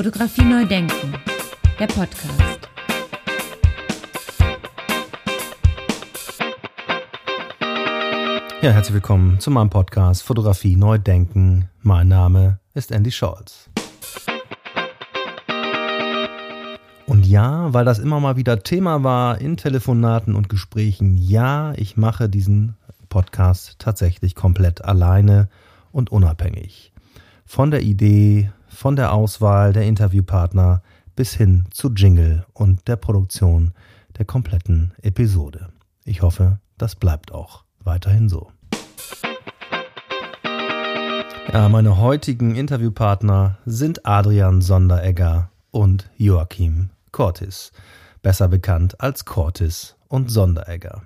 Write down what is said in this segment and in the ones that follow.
Fotografie neu denken, der Podcast. Ja, herzlich willkommen zu meinem Podcast Fotografie neu denken. Mein Name ist Andy Scholz. Und ja, weil das immer mal wieder Thema war in Telefonaten und Gesprächen, ja, ich mache diesen Podcast tatsächlich komplett alleine und unabhängig. Von der Idee, von der Auswahl der Interviewpartner bis hin zu Jingle und der Produktion der kompletten Episode. Ich hoffe, das bleibt auch weiterhin so. Ja, meine heutigen Interviewpartner sind Adrian Sonderegger und Joachim Cortis, besser bekannt als Cortis und Sonderegger.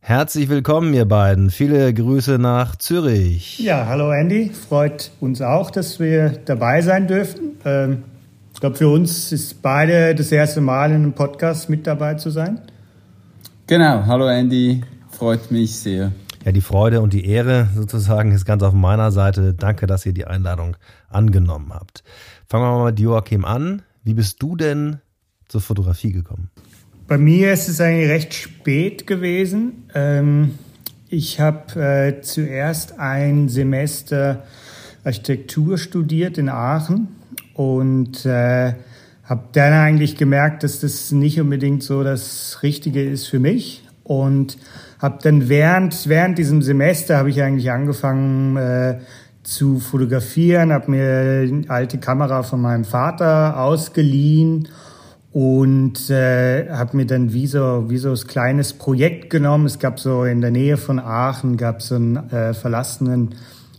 Herzlich willkommen, ihr beiden. Viele Grüße nach Zürich. Ja, hallo Andy. Freut uns auch, dass wir dabei sein dürfen. Ähm, ich glaube, für uns ist beide das erste Mal in einem Podcast mit dabei zu sein. Genau. Hallo Andy. Freut mich sehr. Ja, die Freude und die Ehre sozusagen ist ganz auf meiner Seite. Danke, dass ihr die Einladung angenommen habt. Fangen wir mal mit Joachim an. Wie bist du denn zur Fotografie gekommen? Bei mir ist es eigentlich recht spät gewesen. Ähm, ich habe äh, zuerst ein Semester Architektur studiert in Aachen und äh, habe dann eigentlich gemerkt, dass das nicht unbedingt so das Richtige ist für mich und habe dann während während diesem Semester habe ich eigentlich angefangen äh, zu fotografieren, habe mir eine alte Kamera von meinem Vater ausgeliehen und äh, habe mir dann wie so wie so ein kleines Projekt genommen. Es gab so in der Nähe von Aachen gab so einen äh, verlassenen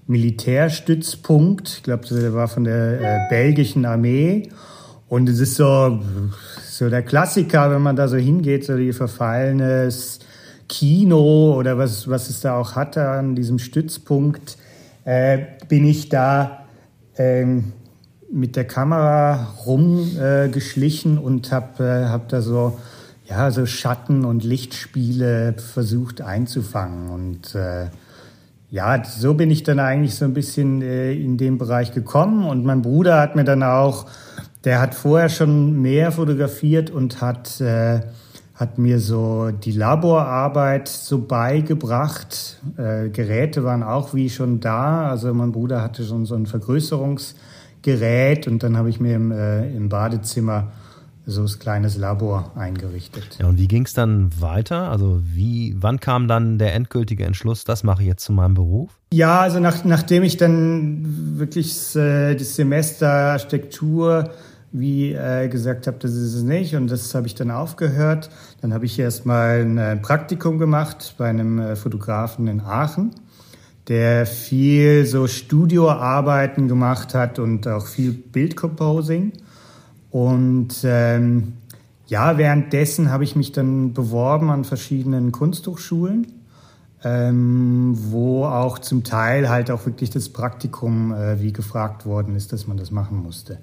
Militärstützpunkt. Ich glaube, der war von der äh, belgischen Armee. Und es ist so so der Klassiker, wenn man da so hingeht, so die verfallenes Kino oder was was es da auch hatte an diesem Stützpunkt, äh, bin ich da ähm, mit der Kamera rumgeschlichen äh, und habe äh, hab da so ja so Schatten und Lichtspiele versucht einzufangen und äh, ja, so bin ich dann eigentlich so ein bisschen äh, in dem Bereich gekommen und mein Bruder hat mir dann auch, der hat vorher schon mehr fotografiert und hat äh, hat mir so die Laborarbeit so beigebracht. Äh, Geräte waren auch wie schon da. Also mein Bruder hatte schon so ein Vergrößerungs Gerät und dann habe ich mir im, äh, im Badezimmer so ein kleines Labor eingerichtet. Ja, und wie ging es dann weiter? Also wie, wann kam dann der endgültige Entschluss, das mache ich jetzt zu meinem Beruf? Ja, also nach, nachdem ich dann wirklich äh, das Semester Architektur wie äh, gesagt habe, das ist es nicht und das habe ich dann aufgehört. Dann habe ich erstmal ein äh, Praktikum gemacht bei einem äh, Fotografen in Aachen der viel so Studioarbeiten gemacht hat und auch viel Bildcomposing. Und ähm, ja, währenddessen habe ich mich dann beworben an verschiedenen Kunsthochschulen, ähm, wo auch zum Teil halt auch wirklich das Praktikum äh, wie gefragt worden ist, dass man das machen musste.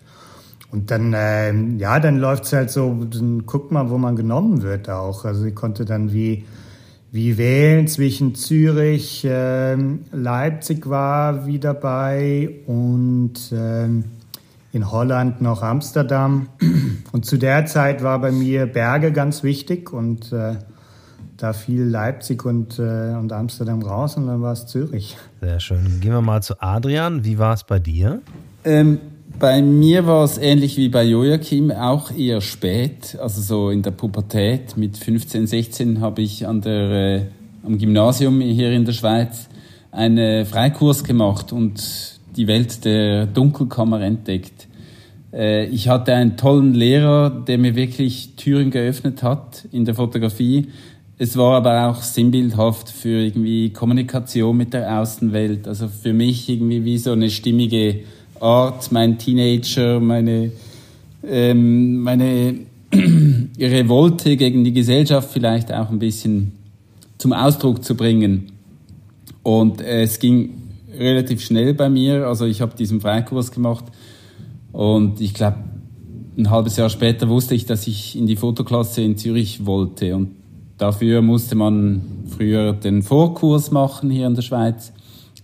Und dann, äh, ja, dann läuft's halt so, dann guckt man, wo man genommen wird auch. Also ich konnte dann wie wie wählen zwischen Zürich, äh, Leipzig war wie dabei und äh, in Holland noch Amsterdam. Und zu der Zeit war bei mir Berge ganz wichtig und äh, da fiel Leipzig und, äh, und Amsterdam raus und dann war es Zürich. Sehr schön. Gehen wir mal zu Adrian. Wie war es bei dir? Ähm, bei mir war es ähnlich wie bei Joachim, auch eher spät, also so in der Pubertät. Mit 15, 16 habe ich an der, äh, am Gymnasium hier in der Schweiz einen Freikurs gemacht und die Welt der Dunkelkammer entdeckt. Äh, ich hatte einen tollen Lehrer, der mir wirklich Türen geöffnet hat in der Fotografie. Es war aber auch sinnbildhaft für irgendwie Kommunikation mit der Außenwelt. Also für mich irgendwie wie so eine stimmige Art, mein Teenager, meine, ähm, meine Revolte gegen die Gesellschaft vielleicht auch ein bisschen zum Ausdruck zu bringen. Und äh, es ging relativ schnell bei mir. Also ich habe diesen Freikurs gemacht und ich glaube, ein halbes Jahr später wusste ich, dass ich in die Fotoklasse in Zürich wollte. Und dafür musste man früher den Vorkurs machen hier in der Schweiz.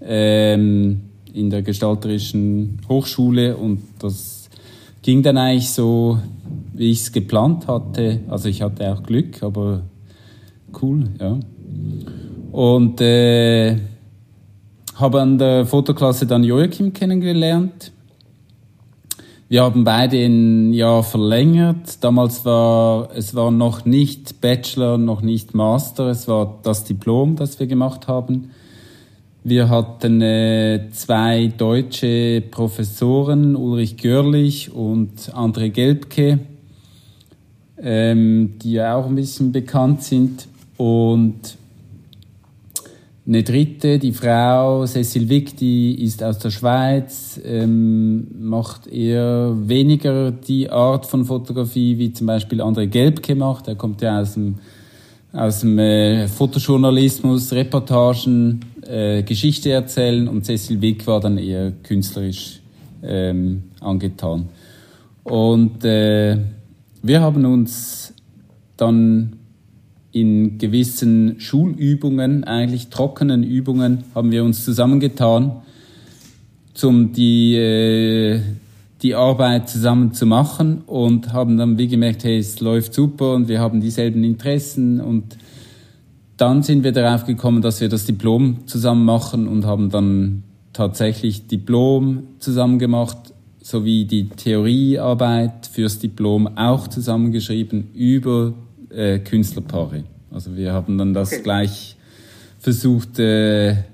Ähm, in der gestalterischen Hochschule und das ging dann eigentlich so, wie ich es geplant hatte. Also ich hatte auch Glück, aber cool, ja. Und äh, habe an der Fotoklasse dann Joachim kennengelernt. Wir haben beide ein Jahr verlängert. Damals war es war noch nicht Bachelor, noch nicht Master. Es war das Diplom, das wir gemacht haben. Wir hatten äh, zwei deutsche Professoren, Ulrich Görlich und André Gelbke, ähm, die ja auch ein bisschen bekannt sind. Und eine dritte, die Frau Cecil Wick, die ist aus der Schweiz, ähm, macht eher weniger die Art von Fotografie, wie zum Beispiel André Gelbke macht. Er kommt ja aus dem, aus dem äh, Fotojournalismus, Reportagen, äh, Geschichte erzählen und Cecil Wick war dann eher künstlerisch ähm, angetan. Und äh, wir haben uns dann in gewissen Schulübungen, eigentlich trockenen Übungen, haben wir uns zusammengetan, um die, äh, die Arbeit zusammen zu machen und haben dann wie gemerkt, hey, es läuft super und wir haben dieselben Interessen und dann sind wir darauf gekommen, dass wir das Diplom zusammen machen und haben dann tatsächlich Diplom zusammen gemacht, sowie die Theoriearbeit fürs Diplom auch zusammengeschrieben über äh, Künstlerpaare. Also wir haben dann das okay. gleich versucht äh,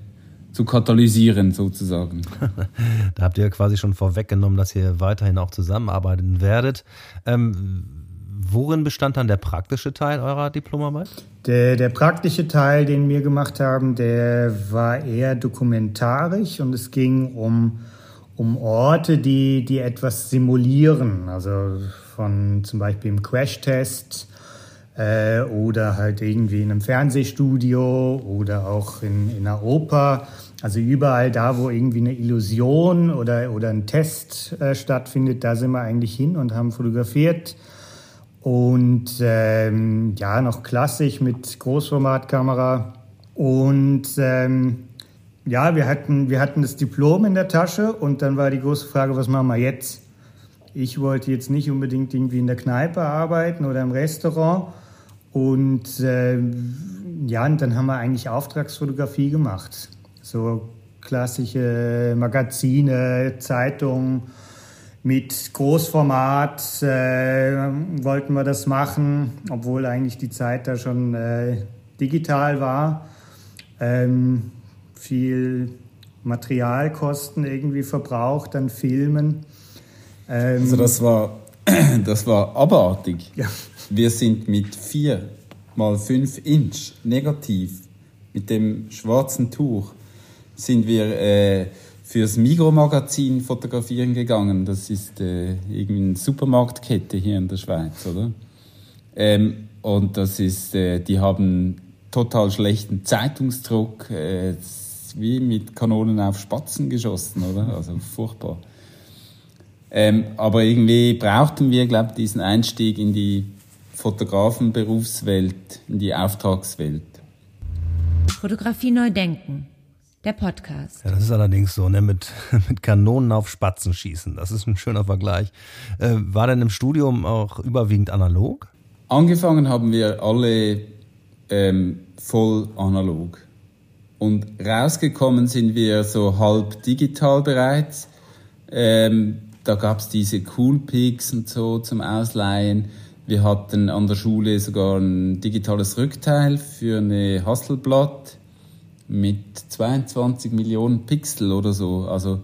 zu katalysieren sozusagen. da habt ihr quasi schon vorweggenommen, dass ihr weiterhin auch zusammenarbeiten werdet. Ähm, worin bestand dann der praktische Teil eurer Diplomarbeit? Der, der praktische Teil, den wir gemacht haben, der war eher dokumentarisch und es ging um, um Orte, die, die etwas simulieren. Also von zum Beispiel im Crashtest äh, oder halt irgendwie in einem Fernsehstudio oder auch in, in einer Oper. Also überall da, wo irgendwie eine Illusion oder, oder ein Test äh, stattfindet, da sind wir eigentlich hin und haben fotografiert. Und ähm, ja, noch klassisch mit Großformatkamera. Und ähm, ja, wir hatten, wir hatten das Diplom in der Tasche und dann war die große Frage, was machen wir jetzt? Ich wollte jetzt nicht unbedingt irgendwie in der Kneipe arbeiten oder im Restaurant. Und äh, ja, und dann haben wir eigentlich Auftragsfotografie gemacht. So klassische Magazine, Zeitungen mit Großformat äh, wollten wir das machen, obwohl eigentlich die Zeit da schon äh, digital war. Ähm, viel Materialkosten irgendwie verbraucht an Filmen. Ähm, also das war, das war abartig. Ja. Wir sind mit 4 mal 5 Inch negativ mit dem schwarzen Tuch sind wir äh, fürs Migro-Magazin fotografieren gegangen. Das ist äh, irgendwie eine Supermarktkette hier in der Schweiz, oder? Ähm, und das ist, äh, die haben total schlechten Zeitungsdruck, äh, wie mit Kanonen auf Spatzen geschossen, oder? Also furchtbar. Ähm, aber irgendwie brauchten wir, glaube ich, diesen Einstieg in die Fotografenberufswelt, in die Auftragswelt. Fotografie neu denken der Podcast. Ja, das ist allerdings so, ne? Mit, mit Kanonen auf Spatzen schießen. Das ist ein schöner Vergleich. Äh, war denn im Studium auch überwiegend analog? Angefangen haben wir alle ähm, voll analog. Und rausgekommen sind wir so halb digital bereits. Ähm, da gab es diese Coolpics und so zum Ausleihen. Wir hatten an der Schule sogar ein digitales Rückteil für eine Hasselblatt mit 22 Millionen Pixel oder so. Also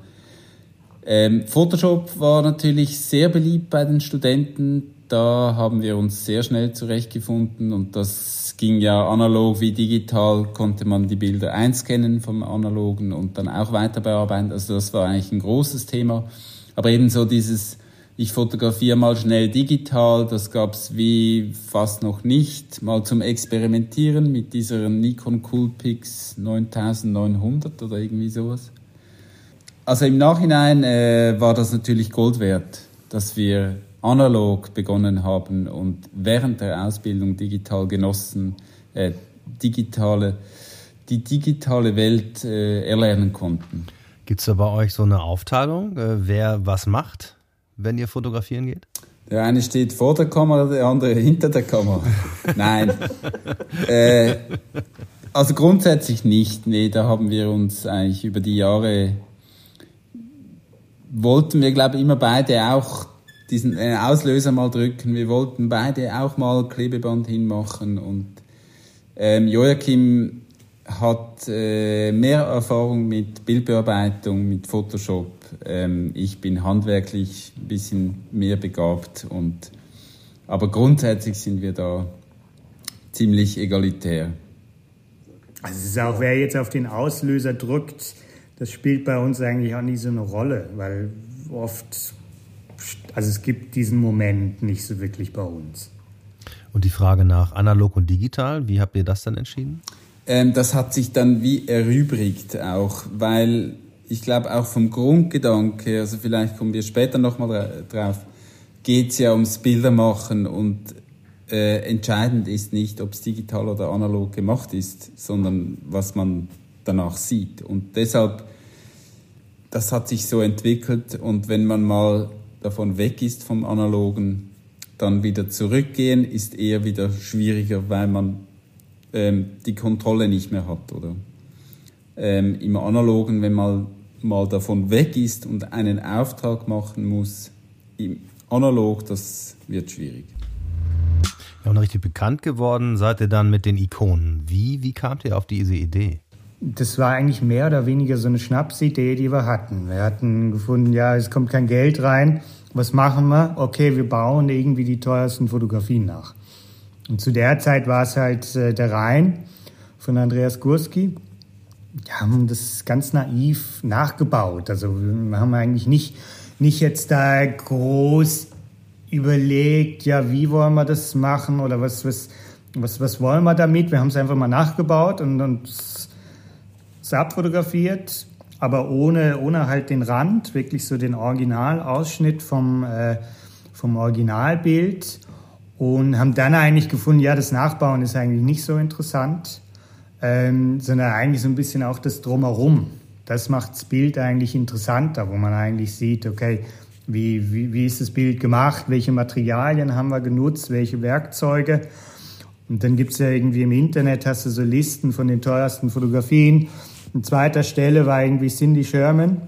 ähm, Photoshop war natürlich sehr beliebt bei den Studenten. Da haben wir uns sehr schnell zurechtgefunden und das ging ja analog wie digital, konnte man die Bilder einscannen vom analogen und dann auch weiter bearbeiten. Also das war eigentlich ein großes Thema. Aber eben so dieses ich fotografiere mal schnell digital, das gab's wie fast noch nicht, mal zum Experimentieren mit dieser Nikon Coolpix 9900 oder irgendwie sowas. Also im Nachhinein äh, war das natürlich Gold wert, dass wir analog begonnen haben und während der Ausbildung digital genossen, äh, digitale, die digitale Welt äh, erlernen konnten. Gibt es da bei euch so eine Aufteilung, äh, wer was macht? Wenn ihr fotografieren geht? Der eine steht vor der Kamera, der andere hinter der Kamera. Nein. äh, also grundsätzlich nicht. Nee, da haben wir uns eigentlich über die Jahre wollten wir, glaube ich, immer beide auch diesen äh, Auslöser mal drücken. Wir wollten beide auch mal Klebeband hinmachen und ähm, Joachim hat äh, mehr Erfahrung mit Bildbearbeitung, mit Photoshop. Ähm, ich bin handwerklich ein bisschen mehr begabt und aber grundsätzlich sind wir da ziemlich egalitär. Also es ist auch, wer jetzt auf den Auslöser drückt, das spielt bei uns eigentlich auch nie so eine Rolle, weil oft, also es gibt diesen Moment nicht so wirklich bei uns. Und die Frage nach analog und digital, wie habt ihr das dann entschieden? Ähm, das hat sich dann wie erübrigt auch, weil ich glaube auch vom Grundgedanke, also vielleicht kommen wir später nochmal drauf, geht es ja ums Bildermachen und äh, entscheidend ist nicht, ob es digital oder analog gemacht ist, sondern was man danach sieht. Und deshalb, das hat sich so entwickelt und wenn man mal davon weg ist vom Analogen, dann wieder zurückgehen ist eher wieder schwieriger, weil man ähm, die Kontrolle nicht mehr hat, oder? Ähm, Im Analogen, wenn man mal davon weg ist und einen Auftrag machen muss, im Analog, das wird schwierig. Ja, und richtig bekannt geworden seid ihr dann mit den Ikonen. Wie, wie kamt ihr auf diese Idee? Das war eigentlich mehr oder weniger so eine Schnapsidee, die wir hatten. Wir hatten gefunden, ja, es kommt kein Geld rein. Was machen wir? Okay, wir bauen irgendwie die teuersten Fotografien nach. Und zu der Zeit war es halt äh, der Rhein von Andreas Gurski. Haben das ganz naiv nachgebaut. Also wir haben eigentlich nicht, nicht jetzt da groß überlegt, ja, wie wollen wir das machen oder was, was, was, was wollen wir damit. Wir haben es einfach mal nachgebaut und, und es abfotografiert, aber ohne, ohne halt den Rand, wirklich so den Originalausschnitt vom, äh, vom Originalbild und haben dann eigentlich gefunden, ja, das Nachbauen ist eigentlich nicht so interessant, ähm, sondern eigentlich so ein bisschen auch das Drumherum. Das macht das Bild eigentlich interessanter, wo man eigentlich sieht, okay, wie, wie, wie ist das Bild gemacht, welche Materialien haben wir genutzt, welche Werkzeuge. Und dann gibt's ja irgendwie im Internet, hast du so Listen von den teuersten Fotografien. An zweiter Stelle war irgendwie Cindy Sherman.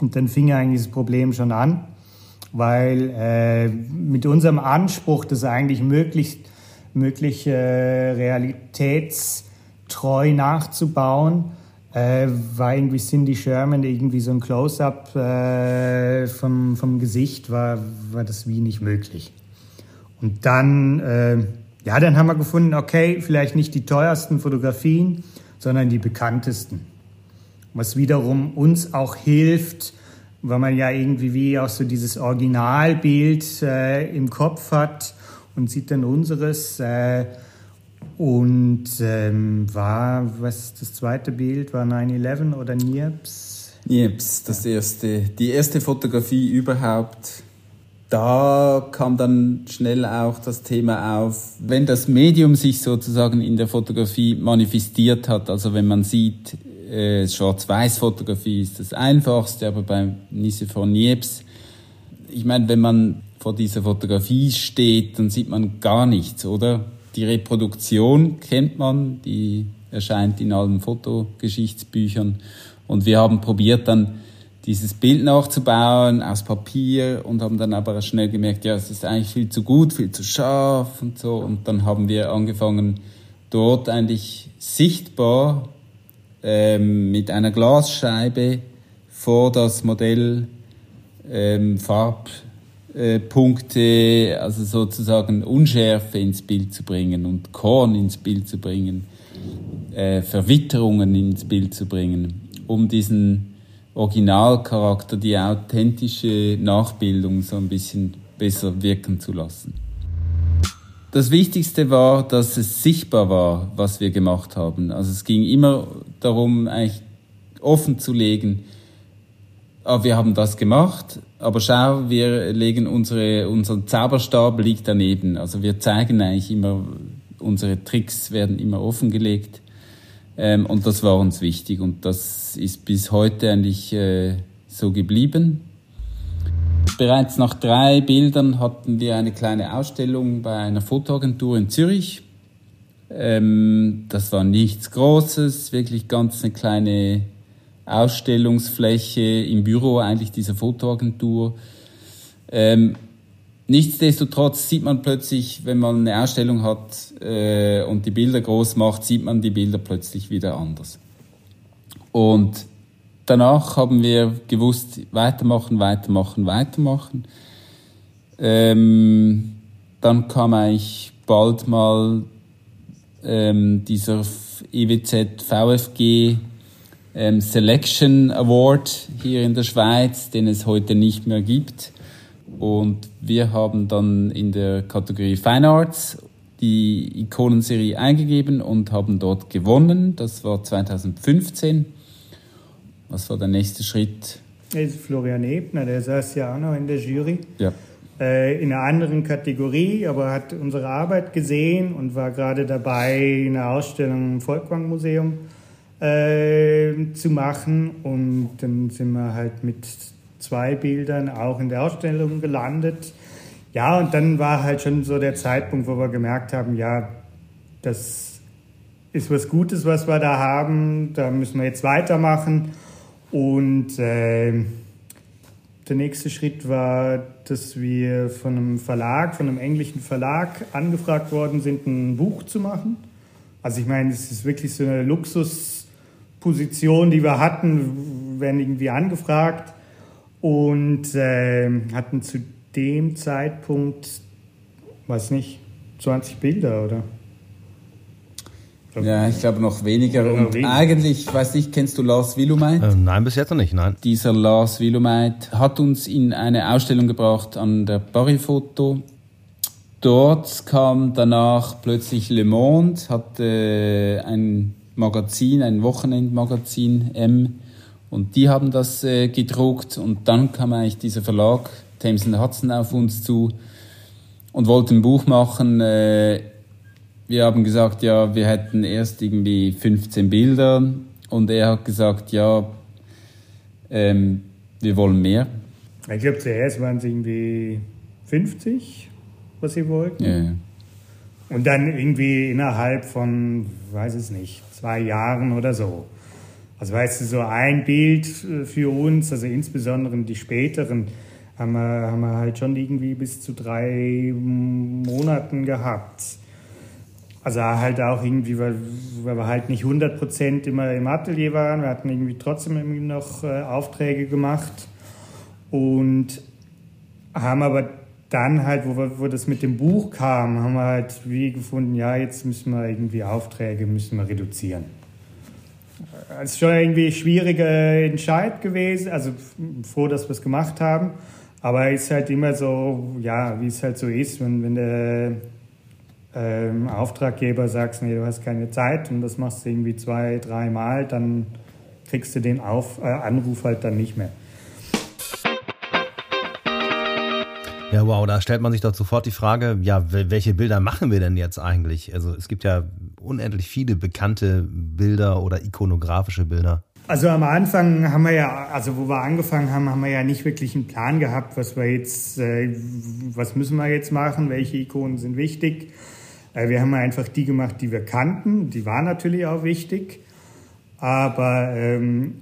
Und dann fing eigentlich das Problem schon an weil äh, mit unserem Anspruch, das eigentlich möglichst möglich äh, realitätstreu nachzubauen, äh, war irgendwie Cindy Sherman irgendwie so ein Close-up äh, vom, vom Gesicht, war, war das wie nicht möglich. Und dann, äh, ja, dann haben wir gefunden, okay, vielleicht nicht die teuersten Fotografien, sondern die bekanntesten. Was wiederum uns auch hilft, weil man ja irgendwie wie auch so dieses Originalbild äh, im Kopf hat und sieht dann unseres. Äh, und ähm, war, was das zweite Bild war 9-11 oder Niepce? Niepce, das erste, die erste Fotografie überhaupt. Da kam dann schnell auch das Thema auf, wenn das Medium sich sozusagen in der Fotografie manifestiert hat, also wenn man sieht, äh, Schwarz-Weiß-Fotografie ist das einfachste, aber bei von Niepce, ich meine, wenn man vor dieser Fotografie steht, dann sieht man gar nichts, oder? Die Reproduktion kennt man, die erscheint in allen Fotogeschichtsbüchern. Und wir haben probiert dann dieses Bild nachzubauen aus Papier und haben dann aber schnell gemerkt, ja, es ist eigentlich viel zu gut, viel zu scharf und so. Und dann haben wir angefangen, dort eigentlich sichtbar ähm, mit einer Glasscheibe vor das Modell ähm, Farbpunkte, äh, also sozusagen Unschärfe ins Bild zu bringen und Korn ins Bild zu bringen, äh, Verwitterungen ins Bild zu bringen, um diesen Originalcharakter, die authentische Nachbildung so ein bisschen besser wirken zu lassen. Das Wichtigste war, dass es sichtbar war, was wir gemacht haben. Also es ging immer darum, eigentlich offen zu legen, ah, wir haben das gemacht, aber schau, wir legen unsere, unser Zauberstab liegt daneben. Also wir zeigen eigentlich immer, unsere Tricks werden immer offengelegt. Ähm, und das war uns wichtig und das ist bis heute eigentlich äh, so geblieben. Bereits nach drei Bildern hatten wir eine kleine Ausstellung bei einer Fotoagentur in Zürich. Ähm, das war nichts Großes, wirklich ganz eine kleine Ausstellungsfläche im Büro eigentlich dieser Fotoagentur. Ähm, nichtsdestotrotz sieht man plötzlich, wenn man eine Ausstellung hat äh, und die Bilder groß macht, sieht man die Bilder plötzlich wieder anders. Und danach haben wir gewusst, weitermachen, weitermachen, weitermachen. Ähm, dann kam eigentlich bald mal ähm, dieser EWZ VFG ähm, Selection Award hier in der Schweiz, den es heute nicht mehr gibt. Und wir haben dann in der Kategorie Fine Arts die Ikonenserie eingegeben und haben dort gewonnen. Das war 2015. Was war der nächste Schritt? Florian Ebner, der saß ja auch noch in der Jury. Ja. Äh, in einer anderen Kategorie, aber hat unsere Arbeit gesehen und war gerade dabei, eine Ausstellung im Volkwang Museum äh, zu machen. Und dann sind wir halt mit zwei Bildern auch in der Ausstellung gelandet. Ja, und dann war halt schon so der Zeitpunkt, wo wir gemerkt haben, ja, das ist was Gutes, was wir da haben, da müssen wir jetzt weitermachen. Und äh, der nächste Schritt war, dass wir von einem Verlag, von einem englischen Verlag angefragt worden sind, ein Buch zu machen. Also ich meine, es ist wirklich so eine Luxusposition, die wir hatten, werden irgendwie angefragt und äh, hatten zu dem Zeitpunkt, weiß nicht, 20 Bilder oder ja, ich glaube noch weniger. Ja, und weniger. eigentlich, weiß nicht, kennst du Lars Willumeit? Ähm, nein, bis jetzt noch nicht, nein. Dieser Lars Willumeit hat uns in eine Ausstellung gebracht an der Parifoto. Dort kam danach plötzlich Le Monde, hatte ein Magazin, ein Wochenendmagazin M, und die haben das äh, gedruckt. Und dann kam eigentlich dieser Verlag, Thames Hudson, auf uns zu und wollte ein Buch machen. Äh, wir haben gesagt, ja, wir hätten erst irgendwie 15 Bilder und er hat gesagt, ja, ähm, wir wollen mehr. Ich glaube, zuerst waren es irgendwie 50, was sie wollten. Ja. Und dann irgendwie innerhalb von, weiß es nicht, zwei Jahren oder so. Also weißt du, so ein Bild für uns, also insbesondere die späteren, haben wir, haben wir halt schon irgendwie bis zu drei Monaten gehabt. Also halt auch irgendwie, weil, weil wir halt nicht 100% immer im Atelier waren. Wir hatten irgendwie trotzdem irgendwie noch äh, Aufträge gemacht und haben aber dann halt, wo, wo das mit dem Buch kam, haben wir halt wie gefunden, ja, jetzt müssen wir irgendwie Aufträge müssen wir reduzieren. Es ist schon irgendwie ein schwieriger Entscheid gewesen, also froh, dass wir es gemacht haben, aber es ist halt immer so, ja, wie es halt so ist, wenn, wenn der ähm, Auftraggeber sagst, nee, du hast keine Zeit und das machst du irgendwie zwei, dreimal, dann kriegst du den Auf, äh, Anruf halt dann nicht mehr. Ja, wow, da stellt man sich doch sofort die Frage, ja, welche Bilder machen wir denn jetzt eigentlich? Also es gibt ja unendlich viele bekannte Bilder oder ikonografische Bilder. Also am Anfang haben wir ja, also wo wir angefangen haben, haben wir ja nicht wirklich einen Plan gehabt, was wir jetzt, äh, was müssen wir jetzt machen, welche Ikonen sind wichtig. Äh, wir haben einfach die gemacht, die wir kannten. Die waren natürlich auch wichtig. Aber ähm,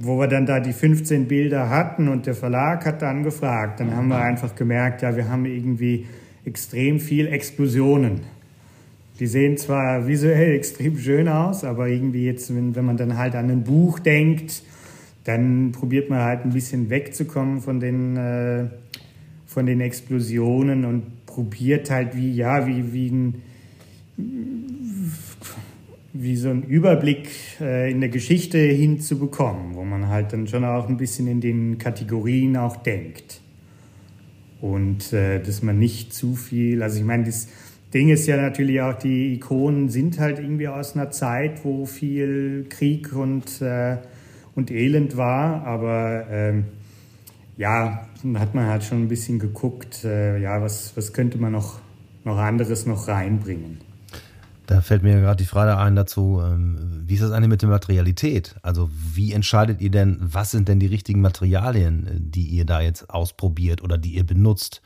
wo wir dann da die 15 Bilder hatten und der Verlag hat dann gefragt, dann haben wir einfach gemerkt, ja, wir haben irgendwie extrem viel Explosionen. Die sehen zwar visuell extrem schön aus, aber irgendwie jetzt, wenn, wenn man dann halt an ein Buch denkt, dann probiert man halt ein bisschen wegzukommen von den, äh, von den Explosionen und probiert halt wie, ja, wie, wie ein, wie so einen Überblick äh, in der Geschichte hinzubekommen, wo man halt dann schon auch ein bisschen in den Kategorien auch denkt. Und äh, dass man nicht zu viel, also ich meine, das Ding ist ja natürlich auch, die Ikonen sind halt irgendwie aus einer Zeit, wo viel Krieg und, äh, und Elend war, aber ähm, ja, hat man halt schon ein bisschen geguckt, ja, was, was könnte man noch, noch anderes noch reinbringen. Da fällt mir gerade die Frage ein dazu, ähm, wie ist das eigentlich mit der Materialität? Also wie entscheidet ihr denn, was sind denn die richtigen Materialien, äh, die ihr da jetzt ausprobiert oder die ihr benutzt,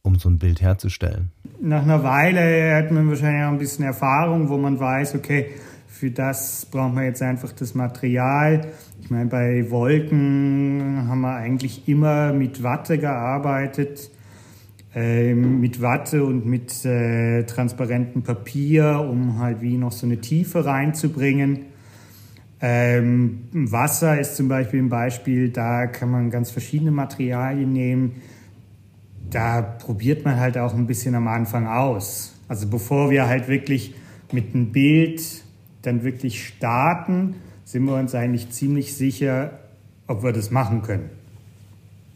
um so ein Bild herzustellen? Nach einer Weile hat man wahrscheinlich auch ein bisschen Erfahrung, wo man weiß, okay, für das braucht man jetzt einfach das Material. Ich meine, bei Wolken haben wir eigentlich immer mit Watte gearbeitet mit Watte und mit äh, transparentem Papier, um halt wie noch so eine Tiefe reinzubringen. Ähm, Wasser ist zum Beispiel ein Beispiel, da kann man ganz verschiedene Materialien nehmen. Da probiert man halt auch ein bisschen am Anfang aus. Also bevor wir halt wirklich mit einem Bild dann wirklich starten, sind wir uns eigentlich ziemlich sicher, ob wir das machen können.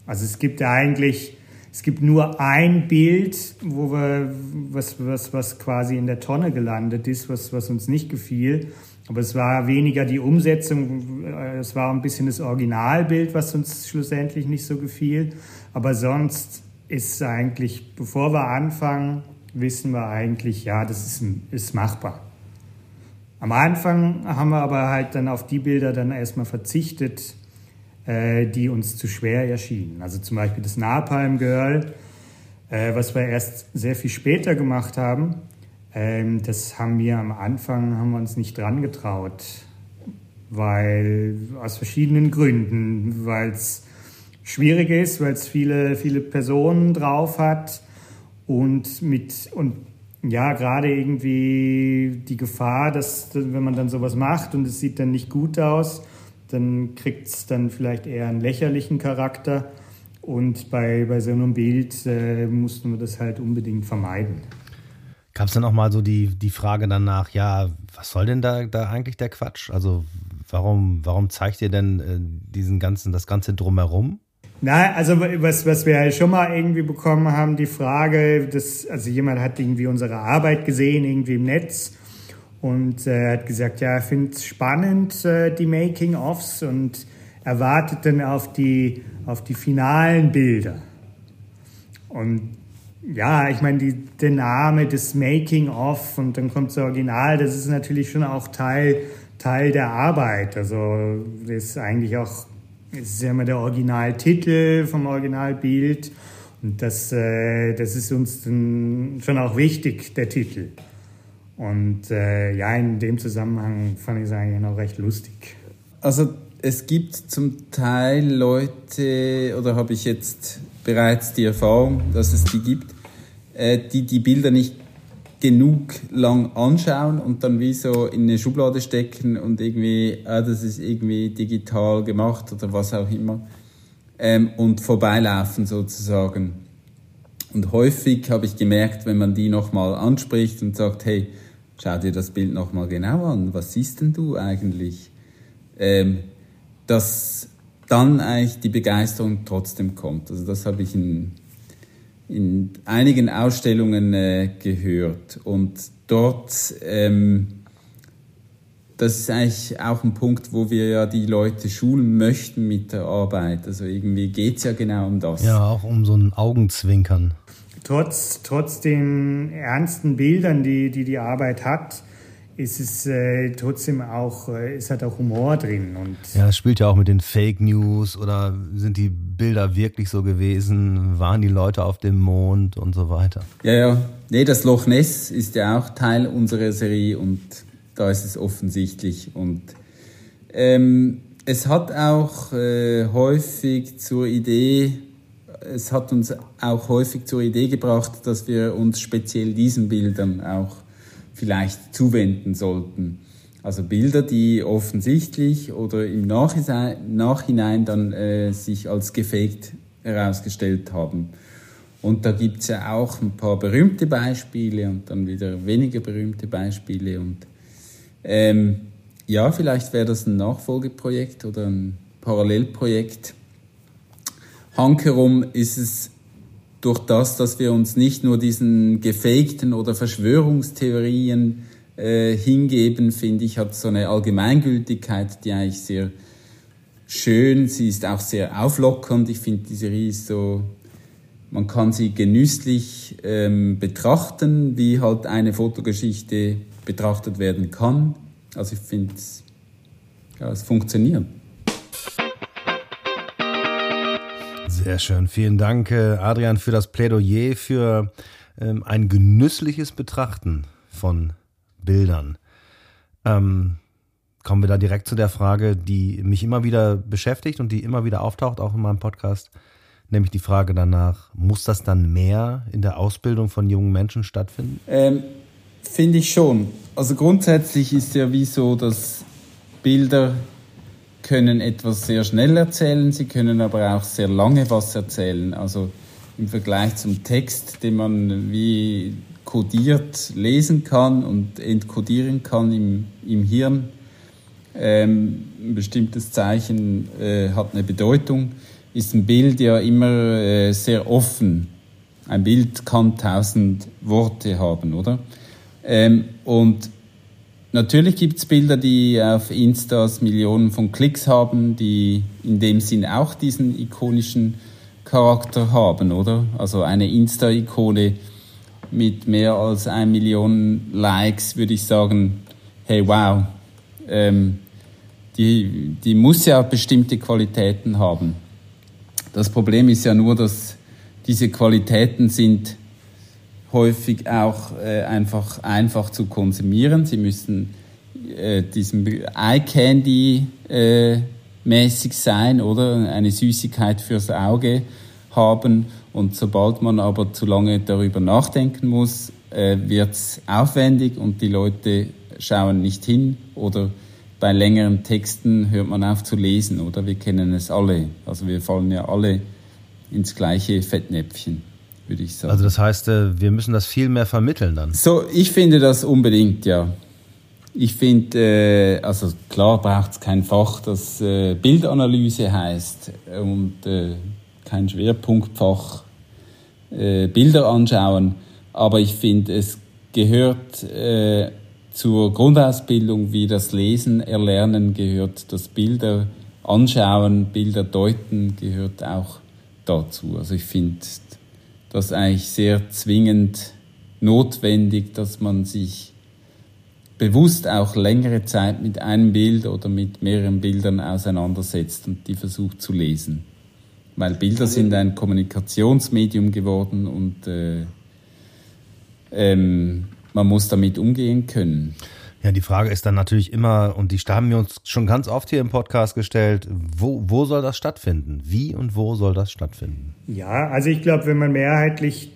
Also es gibt ja eigentlich es gibt nur ein Bild, wo wir, was, was, was quasi in der Tonne gelandet ist, was, was uns nicht gefiel. Aber es war weniger die Umsetzung, äh, es war ein bisschen das Originalbild, was uns schlussendlich nicht so gefiel. Aber sonst ist eigentlich, bevor wir anfangen, wissen wir eigentlich, ja, das ist, ist machbar. Am Anfang haben wir aber halt dann auf die Bilder dann erstmal verzichtet, äh, die uns zu schwer erschienen. Also zum Beispiel das Napalm Girl, äh, was wir erst sehr viel später gemacht haben. Ähm, das haben wir am Anfang haben wir uns nicht dran getraut, weil aus verschiedenen Gründen, weil es schwierig ist, weil es viele viele Personen drauf hat und mit und ja, gerade irgendwie die Gefahr, dass wenn man dann sowas macht und es sieht dann nicht gut aus, dann kriegt es dann vielleicht eher einen lächerlichen Charakter. Und bei, bei so einem Bild äh, mussten wir das halt unbedingt vermeiden. Gab es dann auch mal so die, die Frage danach, ja, was soll denn da, da eigentlich der Quatsch? Also warum, warum zeigt ihr denn äh, diesen ganzen, das Ganze drumherum? Na, also was, was wir schon mal irgendwie bekommen haben, die Frage, dass, also jemand hat irgendwie unsere Arbeit gesehen, irgendwie im Netz und äh, hat gesagt, ja, er findet es spannend, äh, die Making-ofs und erwartet dann auf die, auf die finalen Bilder. Und ja, ich meine, der Name des Making-of und dann kommt das Original, das ist natürlich schon auch Teil, Teil der Arbeit. Also das ist eigentlich auch, das ist ja immer der Originaltitel vom Originalbild und das, äh, das ist uns dann schon auch wichtig, der Titel. Und äh, ja, in dem Zusammenhang fand ich es eigentlich noch recht lustig. Also es gibt zum Teil Leute, oder habe ich jetzt bereits die Erfahrung, dass es die gibt, äh, die die Bilder nicht genug lang anschauen und dann wie so in eine Schublade stecken und irgendwie, ah, das ist irgendwie digital gemacht oder was auch immer ähm, und vorbeilaufen sozusagen. Und häufig habe ich gemerkt, wenn man die nochmal anspricht und sagt, hey, schau dir das Bild nochmal genau an, was siehst denn du eigentlich? Ähm, dass dann eigentlich die Begeisterung trotzdem kommt. Also das habe ich in, in einigen Ausstellungen äh, gehört. Und dort, ähm, das ist eigentlich auch ein Punkt, wo wir ja die Leute schulen möchten mit der Arbeit. Also irgendwie geht es ja genau um das. Ja, auch um so ein Augenzwinkern trotz, trotz den ernsten Bildern, die die, die Arbeit hat, ist es äh, trotzdem auch, äh, ist halt auch Humor drin. Und ja, es spielt ja auch mit den Fake News oder sind die Bilder wirklich so gewesen? Waren die Leute auf dem Mond und so weiter? Ja, ja. Nee, das Loch Ness ist ja auch Teil unserer Serie und da ist es offensichtlich. Und ähm, es hat auch äh, häufig zur Idee es hat uns auch häufig zur Idee gebracht, dass wir uns speziell diesen Bildern auch vielleicht zuwenden sollten. Also Bilder, die offensichtlich oder im Nachhinein dann äh, sich als gefaked herausgestellt haben. Und da gibt es ja auch ein paar berühmte Beispiele und dann wieder weniger berühmte Beispiele. Und ähm, ja, vielleicht wäre das ein Nachfolgeprojekt oder ein Parallelprojekt Hankerum ist es durch das, dass wir uns nicht nur diesen gefakten oder Verschwörungstheorien äh, hingeben, finde ich, hat so eine Allgemeingültigkeit, die eigentlich sehr schön, sie ist auch sehr auflockernd. Ich finde, die Serie ist so, man kann sie genüsslich ähm, betrachten, wie halt eine Fotogeschichte betrachtet werden kann. Also ich finde, ja, es funktioniert. Sehr schön. Vielen Dank, äh, Adrian, für das Plädoyer für ähm, ein genüssliches Betrachten von Bildern. Ähm, kommen wir da direkt zu der Frage, die mich immer wieder beschäftigt und die immer wieder auftaucht, auch in meinem Podcast, nämlich die Frage danach, muss das dann mehr in der Ausbildung von jungen Menschen stattfinden? Ähm, Finde ich schon. Also grundsätzlich ist ja wie so, dass Bilder können etwas sehr schnell erzählen, sie können aber auch sehr lange was erzählen. Also im Vergleich zum Text, den man wie kodiert lesen kann und entkodieren kann im, im Hirn. Ähm, ein bestimmtes Zeichen äh, hat eine Bedeutung, ist ein Bild ja immer äh, sehr offen. Ein Bild kann tausend Worte haben, oder? Ähm, und natürlich gibt es Bilder, die auf Instas Millionen von Klicks haben, die in dem Sinn auch diesen ikonischen Charakter haben, oder? Also eine Insta-Ikone mit mehr als ein Million Likes würde ich sagen, hey wow, ähm, die, die muss ja bestimmte Qualitäten haben. Das Problem ist ja nur, dass diese Qualitäten sind häufig auch äh, einfach einfach zu konsumieren. Sie müssen äh, diesem Eye Candy äh, mäßig sein oder eine Süßigkeit fürs Auge haben und sobald man aber zu lange darüber nachdenken muss, äh, wird es aufwendig und die Leute schauen nicht hin oder bei längeren Texten hört man auf zu lesen, oder? Wir kennen es alle. Also wir fallen ja alle ins gleiche Fettnäpfchen, würde ich sagen. Also das heißt, äh, wir müssen das viel mehr vermitteln dann. So, ich finde das unbedingt, ja. Ich finde, äh, also klar braucht es kein Fach, das äh, Bildanalyse heißt und äh, kein Schwerpunktfach äh, Bilder anschauen, aber ich finde, es gehört äh, zur Grundausbildung wie das Lesen, Erlernen gehört das Bilder anschauen, Bilder deuten gehört auch dazu. Also ich finde das eigentlich sehr zwingend notwendig, dass man sich bewusst auch längere Zeit mit einem Bild oder mit mehreren Bildern auseinandersetzt und die versucht zu lesen. Weil Bilder sind ein Kommunikationsmedium geworden und äh, ähm, man muss damit umgehen können. Ja, die Frage ist dann natürlich immer, und die haben wir uns schon ganz oft hier im Podcast gestellt, wo, wo soll das stattfinden? Wie und wo soll das stattfinden? Ja, also ich glaube, wenn man mehrheitlich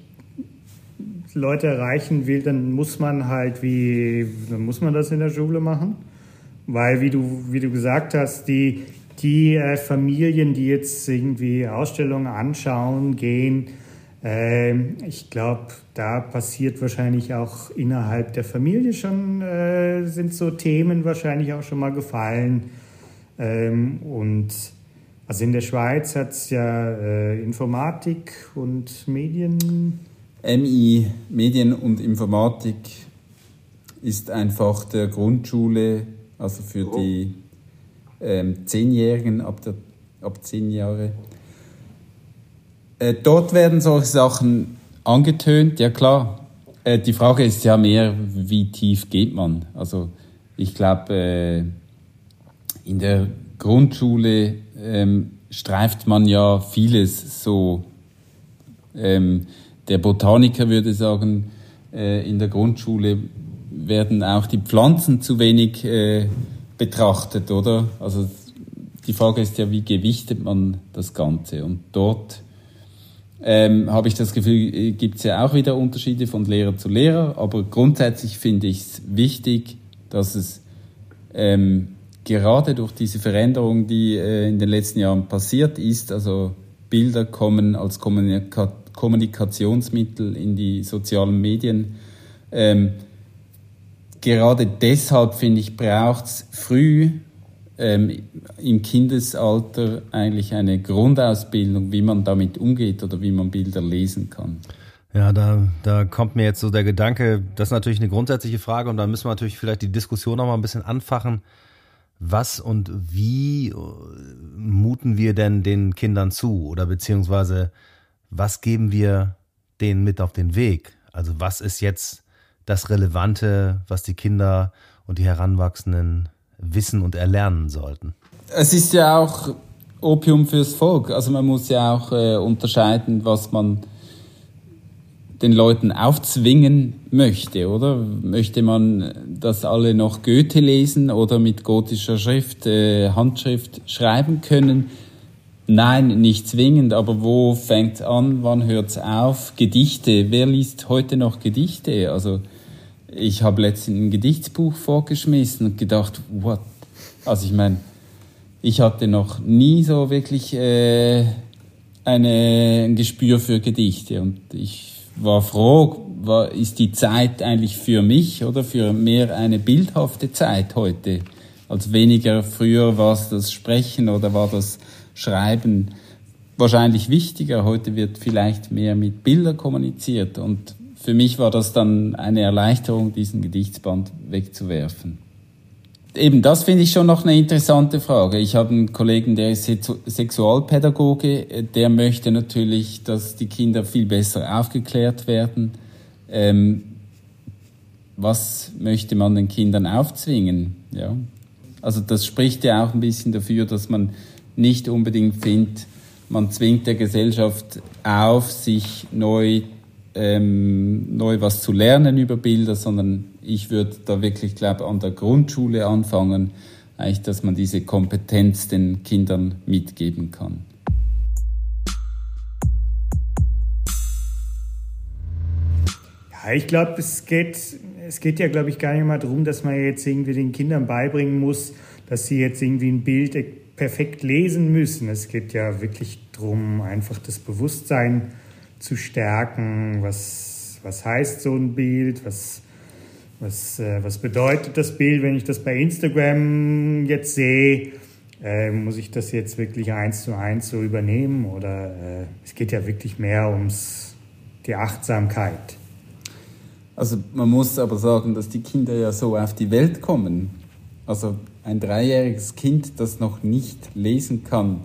Leute erreichen will, dann muss man halt wie, dann muss man das in der Schule machen. Weil, wie du, wie du gesagt hast, die, die äh, Familien, die jetzt irgendwie Ausstellungen anschauen, gehen, ich glaube, da passiert wahrscheinlich auch innerhalb der Familie schon, äh, sind so Themen wahrscheinlich auch schon mal gefallen. Ähm, und also in der Schweiz hat es ja äh, Informatik und Medien. MI, Medien und Informatik, ist einfach der Grundschule, also für die ähm, Zehnjährigen ab, der, ab zehn Jahre. Äh, dort werden solche Sachen angetönt, ja klar. Äh, die Frage ist ja mehr, wie tief geht man? Also ich glaube, äh, in der Grundschule ähm, streift man ja vieles so. Ähm, der Botaniker würde sagen, äh, in der Grundschule werden auch die Pflanzen zu wenig äh, betrachtet, oder? Also die Frage ist ja, wie gewichtet man das Ganze? Und dort ähm, habe ich das Gefühl, gibt es ja auch wieder Unterschiede von Lehrer zu Lehrer, aber grundsätzlich finde ich es wichtig, dass es ähm, gerade durch diese Veränderung, die äh, in den letzten Jahren passiert ist, also Bilder kommen als Kommunika Kommunikationsmittel in die sozialen Medien, ähm, gerade deshalb finde ich, braucht es früh ähm, im Kindesalter eigentlich eine Grundausbildung, wie man damit umgeht oder wie man Bilder lesen kann. Ja, da, da kommt mir jetzt so der Gedanke, das ist natürlich eine grundsätzliche Frage und da müssen wir natürlich vielleicht die Diskussion noch mal ein bisschen anfachen. Was und wie äh, muten wir denn den Kindern zu oder beziehungsweise was geben wir denen mit auf den Weg? Also was ist jetzt das Relevante, was die Kinder und die Heranwachsenden wissen und erlernen sollten? Es ist ja auch Opium fürs Volk. Also man muss ja auch äh, unterscheiden, was man den Leuten aufzwingen möchte, oder? Möchte man, dass alle noch Goethe lesen oder mit gotischer Schrift, äh, Handschrift schreiben können? Nein, nicht zwingend, aber wo fängt an, wann hört's auf? Gedichte, wer liest heute noch Gedichte? Also ich habe letztens ein Gedichtsbuch vorgeschmissen und gedacht, what? Also ich meine, ich hatte noch nie so wirklich äh, eine, ein Gespür für Gedichte und ich war froh, war, ist die Zeit eigentlich für mich oder für mehr eine bildhafte Zeit heute, als weniger früher war es das Sprechen oder war das Schreiben wahrscheinlich wichtiger. Heute wird vielleicht mehr mit Bildern kommuniziert und für mich war das dann eine Erleichterung, diesen Gedichtsband wegzuwerfen. Eben, das finde ich schon noch eine interessante Frage. Ich habe einen Kollegen, der ist Sexualpädagoge, der möchte natürlich, dass die Kinder viel besser aufgeklärt werden. Ähm, was möchte man den Kindern aufzwingen? Ja. Also das spricht ja auch ein bisschen dafür, dass man nicht unbedingt findet, man zwingt der Gesellschaft auf, sich neu ähm, neu was zu lernen über Bilder, sondern ich würde da wirklich, glaube an der Grundschule anfangen, eigentlich, dass man diese Kompetenz den Kindern mitgeben kann. Ja, ich glaube, es geht, es geht ja, glaube ich, gar nicht mal darum, dass man jetzt irgendwie den Kindern beibringen muss, dass sie jetzt irgendwie ein Bild perfekt lesen müssen. Es geht ja wirklich darum, einfach das Bewusstsein zu stärken. Was, was heißt so ein Bild? Was, was, äh, was bedeutet das Bild, wenn ich das bei Instagram jetzt sehe? Äh, muss ich das jetzt wirklich eins zu eins so übernehmen? Oder äh, es geht ja wirklich mehr ums die Achtsamkeit. Also man muss aber sagen, dass die Kinder ja so auf die Welt kommen. Also ein dreijähriges Kind, das noch nicht lesen kann,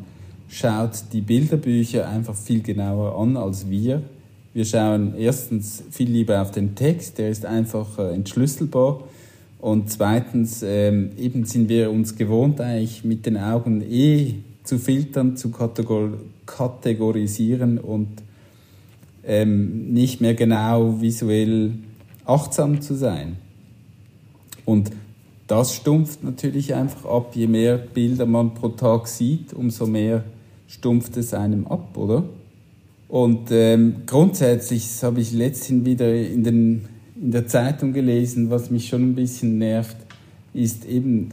schaut die Bilderbücher einfach viel genauer an als wir. Wir schauen erstens viel lieber auf den Text, der ist einfach äh, entschlüsselbar. Und zweitens ähm, eben sind wir uns gewohnt, eigentlich mit den Augen eh zu filtern, zu kategor kategorisieren und ähm, nicht mehr genau visuell achtsam zu sein. Und das stumpft natürlich einfach ab. Je mehr Bilder man pro Tag sieht, umso mehr stumpft es einem ab, oder? Und ähm, grundsätzlich, habe ich letztens wieder in, den, in der Zeitung gelesen, was mich schon ein bisschen nervt, ist eben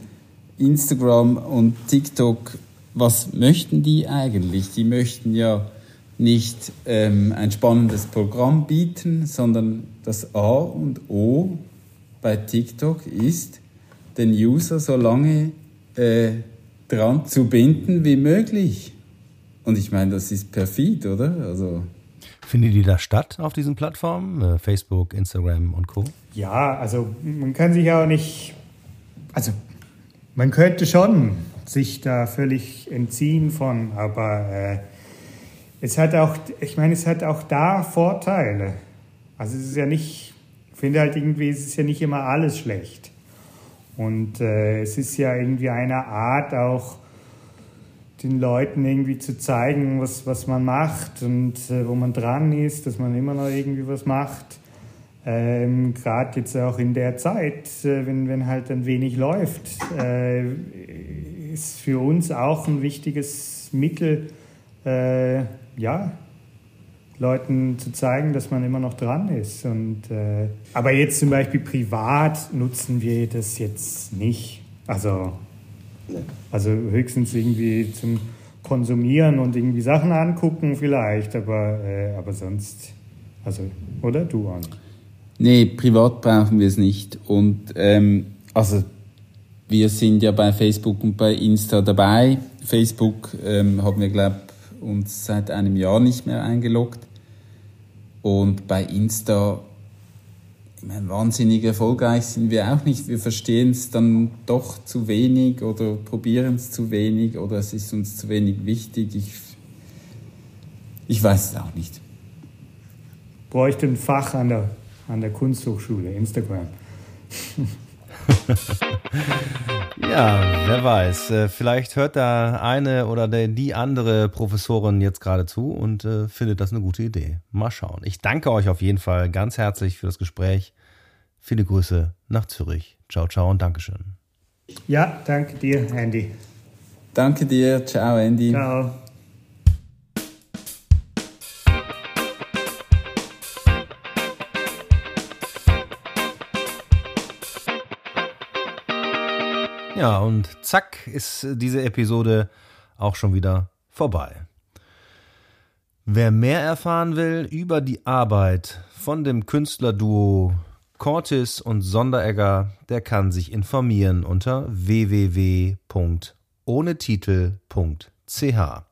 Instagram und TikTok. Was möchten die eigentlich? Die möchten ja nicht ähm, ein spannendes Programm bieten, sondern das A und O bei TikTok ist, den User so lange äh, dran zu binden wie möglich. Und ich meine, das ist perfid, oder? Also Findet die da statt auf diesen Plattformen? Äh, Facebook, Instagram und Co.? Ja, also man kann sich ja auch nicht. Also man könnte schon sich da völlig entziehen von, aber äh, es hat auch, ich meine, es hat auch da Vorteile. Also es ist ja nicht, ich finde halt irgendwie, es ist ja nicht immer alles schlecht. Und äh, es ist ja irgendwie eine Art auch den Leuten irgendwie zu zeigen, was, was man macht und äh, wo man dran ist, dass man immer noch irgendwie was macht. Ähm, Gerade jetzt auch in der Zeit, äh, wenn, wenn halt dann wenig läuft, äh, ist für uns auch ein wichtiges Mittel, äh, ja, Leuten zu zeigen, dass man immer noch dran ist. Und, äh, aber jetzt zum Beispiel privat nutzen wir das jetzt nicht. Also also höchstens irgendwie zum Konsumieren und irgendwie Sachen angucken vielleicht, aber, äh, aber sonst, also, oder du, An? Nee, privat brauchen wir es nicht. Und ähm, also wir sind ja bei Facebook und bei Insta dabei. Facebook ähm, haben wir, glaube uns seit einem Jahr nicht mehr eingeloggt. Und bei Insta ich meine, wahnsinnig erfolgreich sind wir auch nicht. Wir verstehen es dann doch zu wenig oder probieren es zu wenig oder es ist uns zu wenig wichtig. Ich, ich weiß es auch nicht. Bräuchte ein Fach an der, an der Kunsthochschule, Instagram. ja, wer weiß. Äh, vielleicht hört da eine oder die andere Professorin jetzt gerade zu und äh, findet das eine gute Idee. Mal schauen. Ich danke euch auf jeden Fall ganz herzlich für das Gespräch. Viele Grüße nach Zürich. Ciao, ciao und Dankeschön. Ja, danke dir, Andy. Danke dir. Ciao, Andy. Ciao. Ja, und zack ist diese Episode auch schon wieder vorbei. Wer mehr erfahren will über die Arbeit von dem Künstlerduo Cortis und Sonderegger, der kann sich informieren unter www.ohnetitel.ch.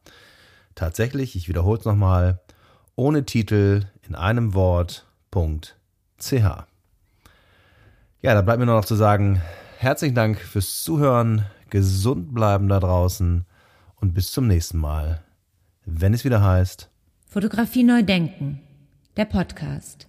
Tatsächlich, ich wiederhole es nochmal, ohne Titel in einem Wort.ch. Ja, da bleibt mir nur noch zu sagen, herzlichen Dank fürs Zuhören, gesund bleiben da draußen und bis zum nächsten Mal, wenn es wieder heißt Fotografie neu denken, der Podcast.